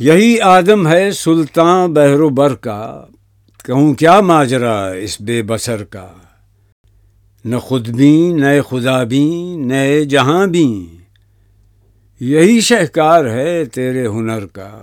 یہی آدم ہے سلطان بحر و بر کا، کہوں کیا ماجرا اس بے بسر کا؟ نہ خود بھی نئے خدا بھی نئے جہاں بھی یہی شہکار ہے تیرے ہنر کا۔